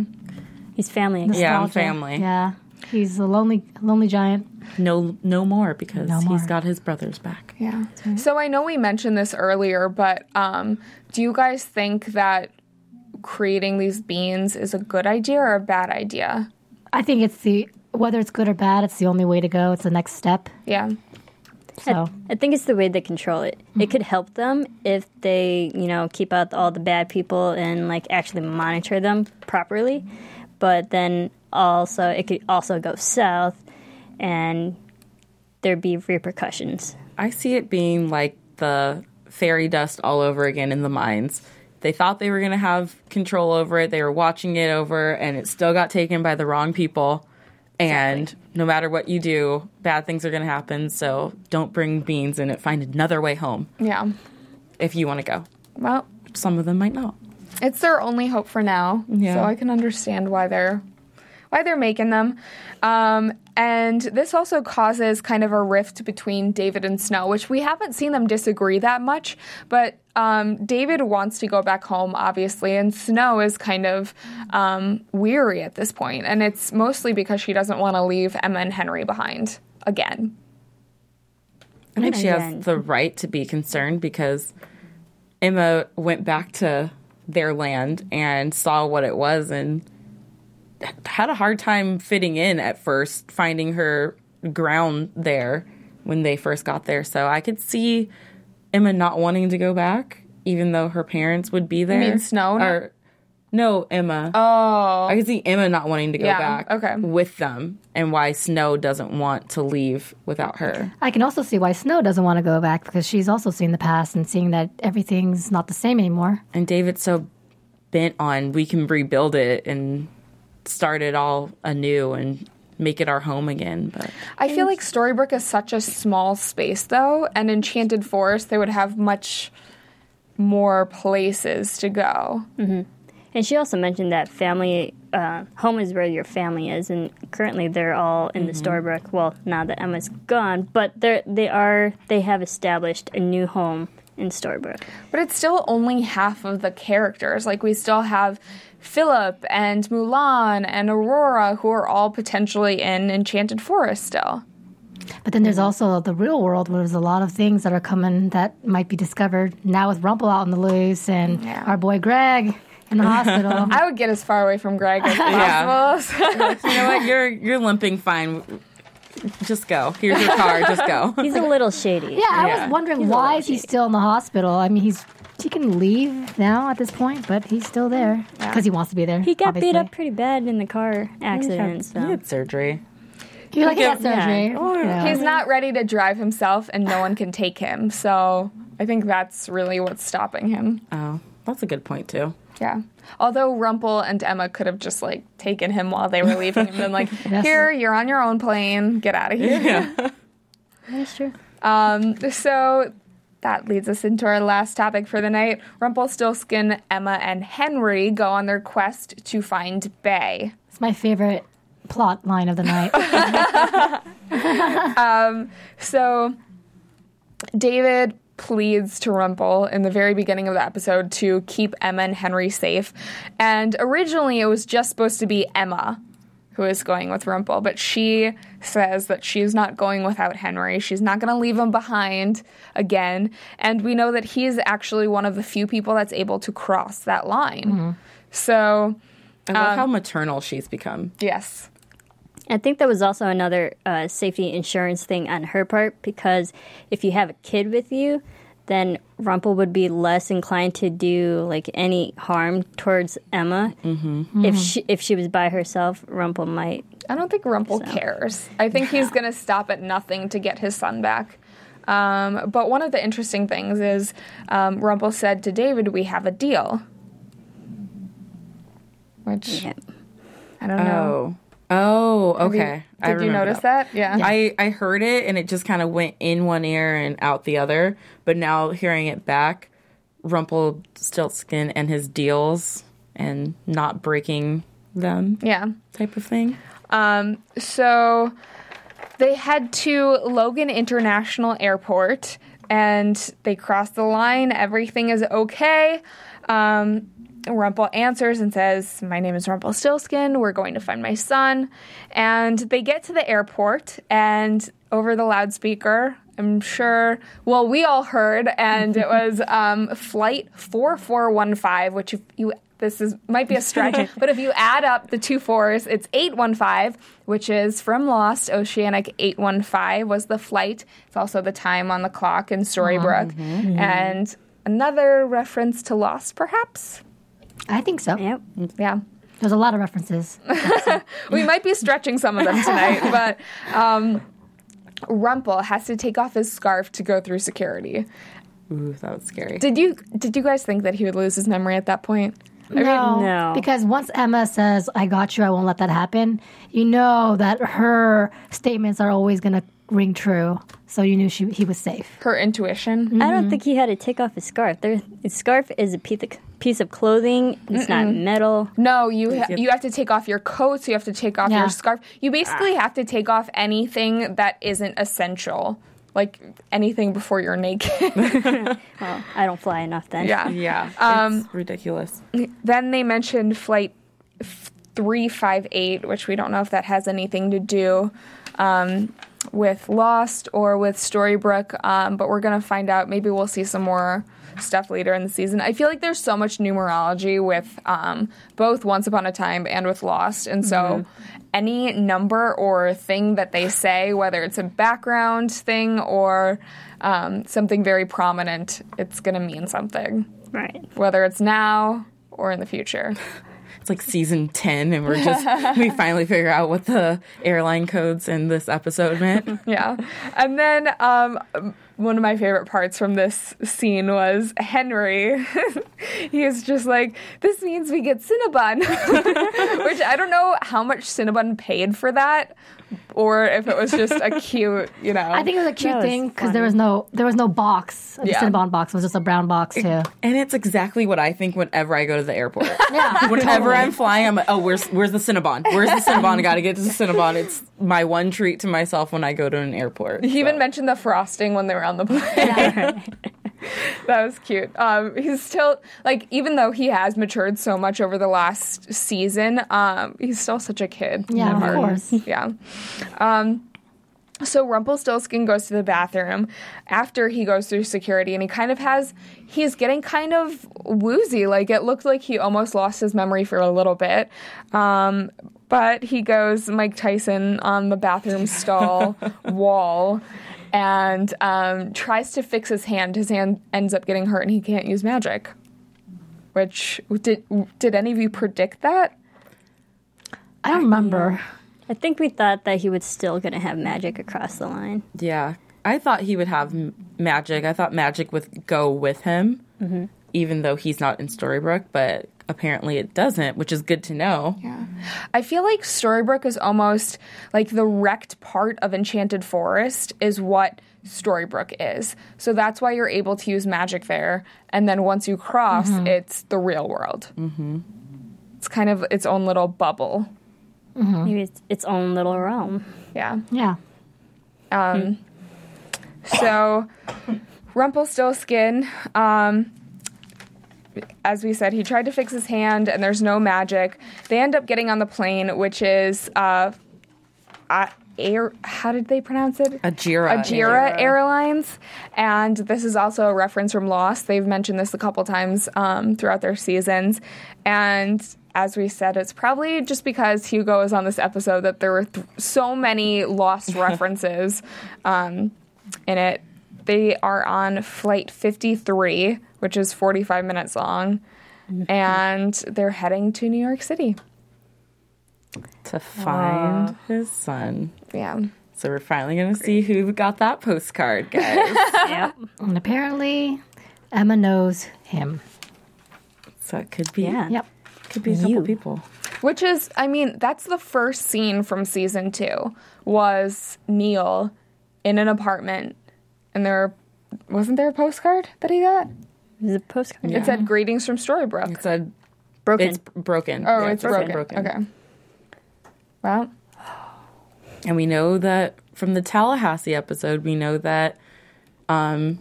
He's family. Yeah, I'm family. Yeah, he's a lonely, lonely giant. No, no more because No he's more. got his brothers back. Yeah. So I know we mentioned this earlier, but um, do you guys think that creating these beans is a good idea or a bad idea? I think it's the whether it's good or bad, it's the only way to go. It's the next step. Yeah. So I think it's the way they control it. It could help them if they, you know, keep out all the bad people and like actually monitor them properly. But then also, it could also go south, and there'd be repercussions. I see it being like the fairy dust all over again in the mines. They thought they were going to have control over it. They were watching it over, and it still got taken by the wrong people. And no matter what you do, bad things are going to happen. So don't bring beans in it. Find another way home Yeah. if you want to go. Well, Some of them might not. it's their only hope for now. Yeah. So I can understand why they're why they're making them. Um, and this also causes kind of a rift between David and Snow, which we haven't seen them disagree that much. But um, David wants to go back home, obviously, and Snow is kind of um, weary at this point, and it's mostly because she doesn't want to leave Emma and Henry behind again. I think she has the right to be concerned because Emma went back to their land and saw what it was and had a hard time fitting in at first, finding her ground there when they first got there. So I could see Emma not wanting to go back, even though her parents would be there. mean Snow? Or no, Emma. Oh, I can see Emma not wanting to go Yeah, back okay. with them, and why Snow doesn't want to leave without her. I can also see why Snow doesn't want to go back because she's also seen the past and seeing that everything's not the same anymore. And David's so bent on we can rebuild it and start it all anew and make it our home again. But I feel like Storybrooke is such a small space, though, and Enchanted Forest, they would have much more places to go. And she also mentioned that family, uh, home is where your family is, and currently they're all in the Storybrooke. Well, now that Emma's gone, but they they are they have established a new home in Storybrooke. But it's still only half of the characters. Like, we still have Philip and Mulan and Aurora, who are all potentially in Enchanted Forest still. But then there's also the real world where there's a lot of things that are coming that might be discovered now with Rumple out on the loose and Yeah. our boy Greg in the hospital. I would get as far away from Greg as Yeah. possible. you know what? You're you're limping fine. Just go. Here's your car. Just go. He's a little shady. yeah, I Yeah. was wondering He's why is he shady. still in the hospital? I mean, he's he can leave now at this point, but he's still there because he wants to be there. He got beat up pretty bad in the car accident. He So. had surgery. You're like, Yeah. yeah, surgery. Yeah. He's not ready to drive himself, and no one can take him. So I think that's really what's stopping him. Oh, that's a good point too. Yeah. Although Rumple and Emma could have just like taken him while they were leaving and been like, "Here, you're on your own plane. Get out of here." Yeah. That's true. Um, so that leads us into our last topic for the night. Rumpelstiltskin, Emma, and Henry go on their quest to find Bay. It's my favorite plot line of the night. Um, so David pleads to Rumple in the very beginning of the episode to keep Emma and Henry safe. And originally it was just supposed to be Emma who is going with Rumple, but she says that she's not going without Henry. She's not going to leave him behind again. And we know that he is actually one of the few people that's able to cross that line. So, I love how maternal she's become. yes. I think that was also another uh, safety insurance thing on her part because if you have a kid with you, then Rumple would be less inclined to do like any harm towards Emma. Mm-hmm. If she if she was by herself, Rumple might. I don't think Rumple cares. I think he's going to stop at nothing to get his son back. Um, but one of the interesting things is um, Rumple said to David, "We have a deal," which Yeah. I don't know. Oh. Have you- okay. Did you notice that? Yeah. I, I heard it and it just kind of went in one ear and out the other. But now hearing it back, Rumpelstiltskin and his deals and not breaking them yeah. type of thing. Um, so they head to Logan International Airport and they cross the line. Everything is okay. Um, Rumple answers and says, My name is Rumpelstiltskin. We're going to find my son. And they get to the airport, and over the loudspeaker, I'm sure, well, we all heard, and it was um, Flight 4415, which if you this is might be a stretch, but if you add up the two fours, it's 815, which is from Lost. Oceanic 815 was the flight. It's also the time on the clock in Storybrooke. And another reference to Lost, perhaps? I think so. Yep. Yeah. There's a lot of references. We might be stretching some of them tonight, but um, Rumple has to take off his scarf to go through security. Ooh, that was scary. Did you did you guys think that he would lose his memory at that point? No, No. because once Emma says, "I got you," I won't let that happen. You know that her statements are always going to ring true, so you knew she he was safe. Her intuition. I don't think he had to take off his scarf. There, his scarf is a piece of, piece of clothing. It's not metal. No, you ha- you have to take off your coat. So You have to take off Yeah. your scarf. You basically have to take off anything that isn't essential, like anything before you're naked. I don't fly enough then. yeah. Yeah, Um, it's ridiculous. Then they mentioned flight three five eight, which we don't know if that has anything to do. Um, with Lost or with Storybrooke, um, but we're gonna find out. Maybe we'll see some more stuff later in the season. I feel like there's so much numerology with um, both Once Upon a Time and with Lost, and so any number or thing that they say, whether it's a background thing or um, something very prominent, it's gonna mean something, Right. whether it's now or in the future. It's like season 10, and we're just, we finally figure out what the airline codes in this episode meant. yeah. And then um, one of my favorite parts from this scene was Henry. he is just like, this means we get Cinnabon. Which I don't know how much Cinnabon paid for that or if it was just a cute, you know. I think it was a cute was thing because there was no there was no box. The Yeah. Cinnabon box it was just a brown box too. And it's exactly what I think whenever I go to the airport. Yeah, Whenever totally. I'm flying, I'm like, oh, where's where's the Cinnabon? Where's the Cinnabon? I gotta get to the Cinnabon. It's my one treat to myself when I go to an airport. He even mentioned the frosting when they were on the plane. that was cute. Um, he's still like, even though he has matured so much over the last season, um, he's still such a kid. Yeah, of course. Yeah. Um, so Rumpelstiltskin goes to the bathroom after he goes through security, and he kind of has he's getting kind of woozy. Like it looked like he almost lost his memory for a little bit. Um, but he goes Mike Tyson on the bathroom stall wall and um, tries to fix his hand. His hand ends up getting hurt, and he can't use magic. Which did did any of you predict that? I don't remember. I think we thought that he was still going to have magic across the line. Yeah, I thought he would have m- magic. I thought magic would go with him, even though he's not in Storybrooke. But apparently, it doesn't, which is good to know. Yeah. I feel like Storybrooke is almost like the wrecked part of Enchanted Forest is what Storybrooke is. So that's why you're able to use magic there. And then once you cross, it's the real world. Mm-hmm. It's kind of its own little bubble. Maybe it's its own little realm. Yeah. Yeah. Um, so Rumpelstiltskin, um, as we said, he tried to fix his hand, and there's no magic. They end up getting on the plane, which is uh, air. How did they pronounce it? Ajira. Ajira Airlines, and this is also a reference from Lost. They've mentioned this a couple times um, throughout their seasons, and as we said, it's probably just because Hugo is on this episode that there were th- so many Lost references um, in it. They are on flight 53, which is 45 minutes long, mm-hmm. and they're heading to New York City. to find his son. Yeah. So we're finally going to see who got that postcard, guys. Yep. And apparently, Emma knows him. so it could be, Yeah. Yep. could be a couple You. people. Which is, I mean, that's the first scene from season two was Neal in an apartment, and there wasn't there a postcard that he got. It was a postcard. It said "Greetings from Storybrooke." It said Broken. it's broken. oh, Yeah, it's broken. broken. Okay. Well, And we know that from the Tallahassee episode, we know that um,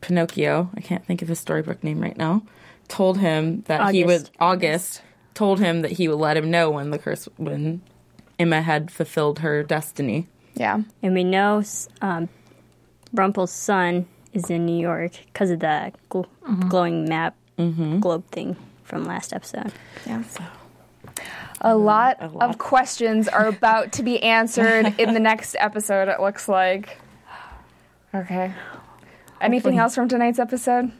Pinocchio, I can't think of his storybook name right now, told him that he was August. August told him that he would let him know when the curse when Emma had fulfilled her destiny. yeah, And we know um, Rumple's son is in New York because of the gl- mm-hmm. glowing map mm-hmm. globe thing from last episode. yeah. A lot, a lot. of questions are about to be answered in the next episode. It looks like. Okay. Anything else from tonight's episode?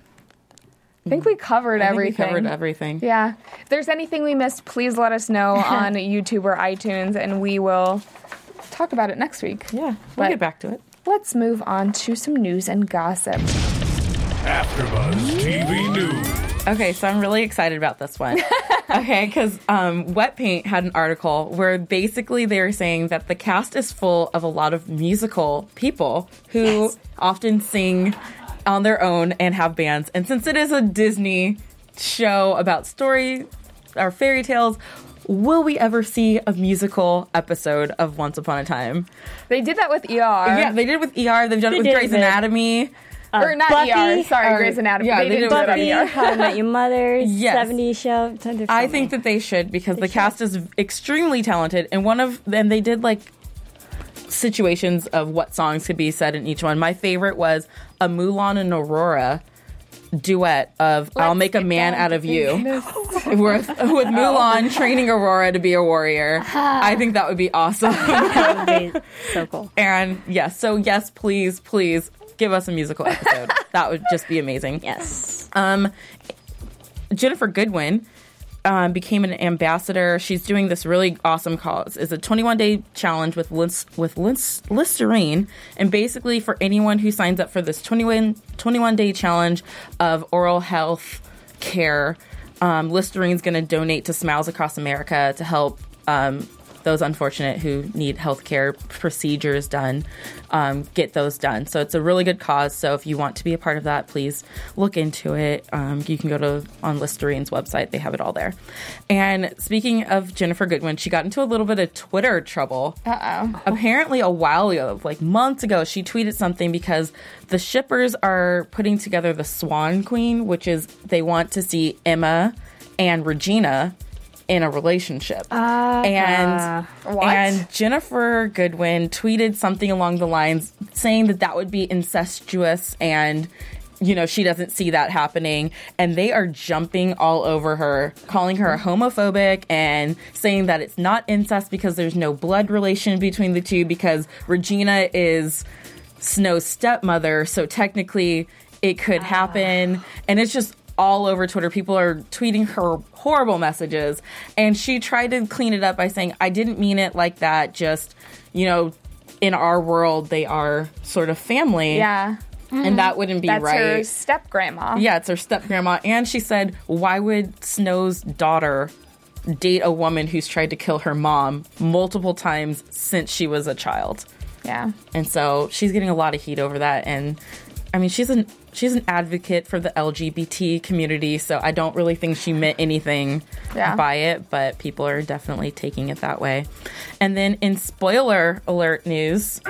I think we mm. covered I think we everything. covered everything. Yeah. If there's anything we missed, please let us know on YouTube or iTunes, and we will talk about it next week. Yeah, we'll But- get back to it. Let's move on to some news and gossip. AfterBuzz TV News. Okay, so I'm really excited about this one. okay, because um, Wet Paint had an article where basically they were saying that the cast is full of a lot of musical people who often sing on their own and have bands. And since it is a Disney show about story or fairy tales, will we ever see a musical episode of Once Upon a Time? They did that with ER. yeah, they did it with ER. They've done it with did Grey's it. Anatomy. or not Buffy, ER. Sorry, or- Grey's Anatomy. yeah, they, they didn't did do it on Buffy, ER. How I Met Your Mother, Yes. 70s show. I think that they should because the cast is extremely talented, and one of and they did like situations of what songs could be said in each one. My favorite was a Mulan and Aurora duet of "I'll make a man out of you," with with Mulan training Aurora to be a warrior. I think that would be awesome. That would be so cool. and yes, so yes, please, please give us a musical episode. that would just be amazing. Yes. Um, Ginnifer Goodwin um, became an ambassador. She's doing this really awesome cause. It's a 21 day challenge with lis- with lis- Listerine, and basically for anyone who signs up for this 21 21 day challenge of oral health care, um, Listerine's going to donate to Smiles Across America to help. Um, those unfortunate who need healthcare procedures done um, get those done. So it's a really good cause. So if you want to be a part of that, please look into it. Um, you can go to on Listerine's website; they have it all there. And speaking of Ginnifer Goodwin, she got into a little bit of Twitter trouble. Uh oh. Apparently, a while ago, like months ago, she tweeted something because the shippers are putting together the Swan Queen, which is they want to see Emma and Regina in a relationship. Ah, and What? and Ginnifer Goodwin tweeted something along the lines saying that that would be incestuous and you know she doesn't see that happening and they are jumping all over her calling her homophobic and saying that it's not incest because there's no blood relation between the two because Regina is Snow's stepmother so technically it could ah. happen and it's just all over Twitter. People are tweeting her horrible messages. And she tried to clean it up by saying, I didn't mean it like that. Just, you know, in our world, they are sort of family. Yeah. And that wouldn't be That's right. her step grandma. Yeah, it's her step grandma. And she said, Why would Snow's daughter date a woman who's tried to kill her mom multiple times since she was a child? Yeah. And so she's getting a lot of heat over that. And I mean, she's an she's an advocate for the LGBT community, so I don't really think she meant anything Yeah. by it, but people are definitely taking it that way. And then in spoiler alert news,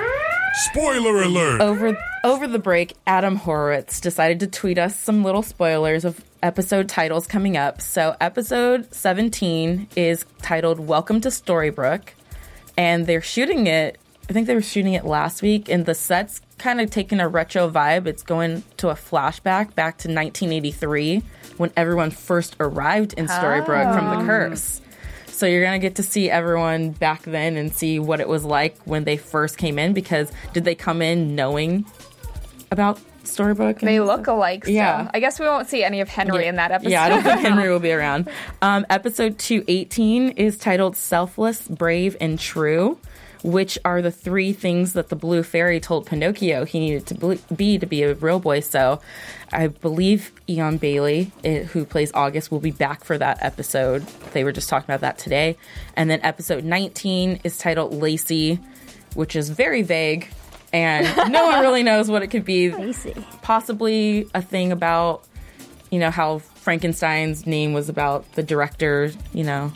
Spoiler alert! over over the break, Adam Horowitz decided to tweet us some little spoilers of episode titles coming up. So episode 17 is titled Welcome to Storybrooke and they're shooting it I think they were shooting it last week and the set's kind of taking a retro vibe. It's going to a flashback back to 1983 when everyone first arrived in Storybrooke from the curse. So you're gonna get to see everyone back then and see what it was like when they first came in. Because did they come in knowing about Storybook? They look alike. Still. Yeah. I guess we won't see any of Henry in that episode. Yeah, I don't think Henry will be around. Um, episode 218 is titled Selfless, Brave, and True, which are the three things that the blue fairy told Pinocchio he needed to be to be a real boy. So I believe Eion Bailey, who plays August, will be back for that episode. They were just talking about that today. And then episode 19 is titled Lacey, which is very vague. And no one really knows what it could be Lacey. possibly a thing about you know how Frankenstein's name was about the director, you know.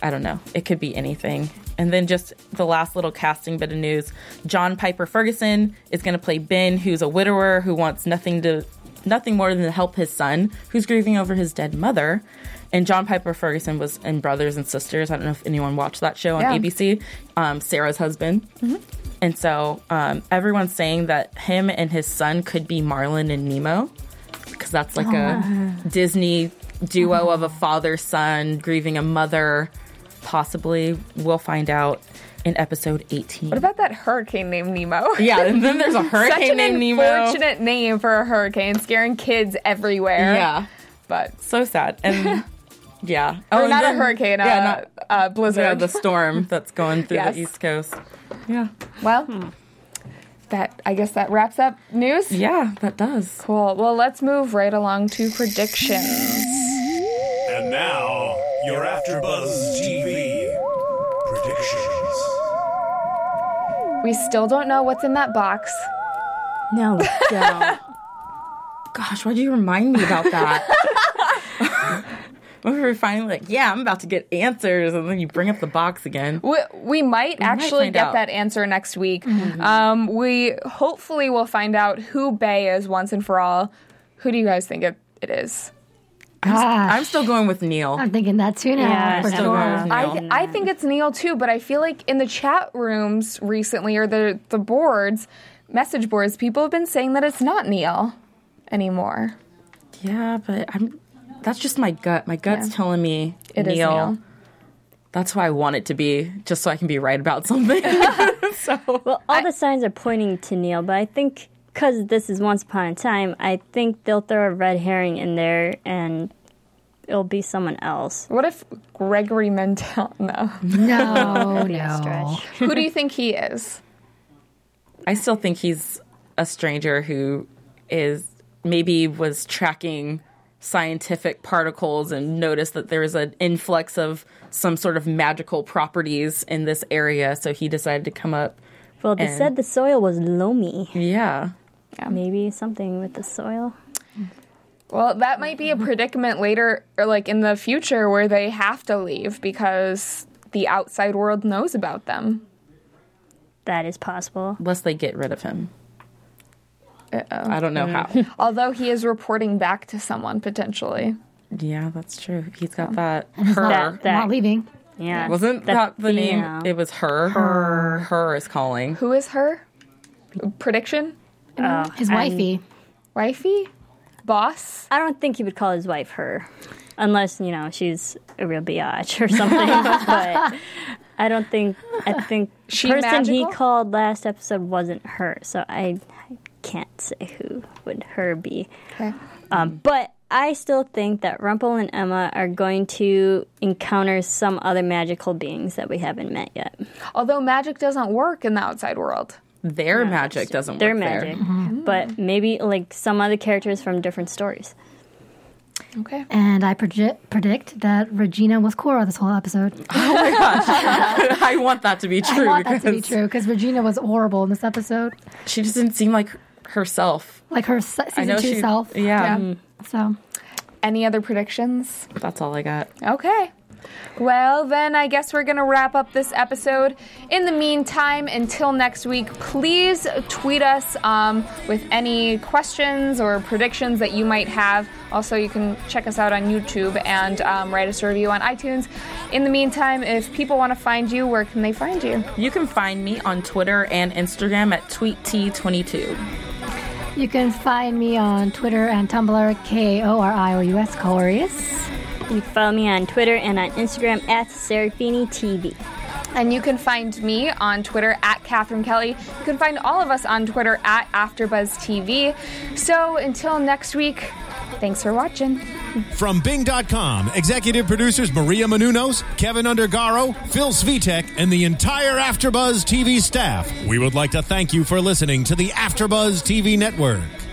I don't know. It could be anything. And then just the last little casting bit of news. John Pyper-Ferguson is going to play Ben, who's a widower who wants nothing to nothing more than to help his son, who's grieving over his dead mother. And John Pyper-Ferguson was in Brothers and Sisters. I don't know if anyone watched that show on Yeah. ABC. Um, Sarah's husband. And so um, everyone's saying that him and his son could be Marlin and Nemo because that's like a Disney duo of a father son grieving a mother. Possibly, we'll find out in episode 18. What about that hurricane named Nemo? yeah, and then there's a Such hurricane an named Nemo. unfortunate name for a hurricane, scaring kids everywhere. Yeah, but so sad. And yeah, or not then- a hurricane, Yeah, uh, not uh, blizzard. yeah, the storm that's going through Yes. the East Coast. Yeah, well, that I guess that wraps up news. yeah, that does. Cool. Well, let's move right along to predictions. And now, your AfterBuzz TV We still don't know what's in that box. No, don't. Gosh, why'd you remind me about that? we were finally like, yeah, I'm about to get answers, and then you bring up the box again. We, we might actually find get out. that answer next week. Um, we hopefully will find out who Bay is once and for all. Who do you guys think it, it is? Gosh. I'm still going with Neal. I'm thinking that too now. Yeah, I'm still sure. going with Neal. I, I think it's Neal too, but I feel like in the chat rooms recently or the the boards, message boards, people have been saying that it's not Neal anymore. Yeah, but I'm. That's just my gut. My gut's Yeah. telling me It is Neal. Neal. That's who I want it to be, just so I can be right about something. so Well, all the signs are pointing to Neal, but I think because this is Once Upon a Time, I think they'll throw a red herring in there and it'll be someone else. What if Gregory Mendel? No. No, no. Who do you think he is? I still think he's a stranger who is maybe was tracking scientific particles and noticed that there was an influx of some sort of magical properties in this area, so he decided to come up. Well, they And- said the soil was loamy. Yeah. Maybe something with the soil. Well, that might be a mm-hmm. predicament later, or like in the future, where they have to leave because the outside world knows about them. That is possible. Unless they get rid of him. I don't know how. Mm. Although he is reporting back to someone potentially. yeah, that's true. He's got that her. That, that Not leaving. yeah. Wasn't that, the name? female. It was her. Her. Her is calling. Who is her? Prediction? His wifey. Wifey? Boss? I don't think he would call his wife her, unless you know she's a real biatch or something. but I don't think. I think the person he called last episode wasn't her, so I, I can't say who would her be. Okay. Um, but I still think that Rumple and Emma are going to encounter some other magical beings that we haven't met yet. Although magic doesn't work in the outside world. Their magic doesn't Their work magic, there. but maybe like some other characters from different stories. Okay. And I predict, predict that Regina was Cora this whole episode. Oh my gosh. I want that to be true. I want that to be because true because Regina was horrible in this episode. She just didn't seem like herself. Like her se- I know season two she. self. Yeah, Yeah. Mm. So Any other predictions? that's all I got. Okay. Well, then I guess we're going to wrap up this episode. In the meantime, until next week, please tweet us um, with any questions or predictions that you might have. Also, you can check us out on YouTube and um, write us a review on iTunes. In the meantime, if people want to find you, where can they find you? You can find me on Twitter and Instagram at tweet.t22. you can find me on Twitter and Tumblr, K O R I O U S, Corius. You can follow me on Twitter and on Instagram at Serafini TV. And you can find me on Twitter at Catherine Kelly. You can find all of us on Twitter at AfterBuzzTV. So until next week, thanks for watching. From Bing.com, executive producers Maria Menounos, Kevin Undergaro, Phil Svitek, and the entire Afterbuzz TV staff, we would like to thank you for listening to the Afterbuzz TV network.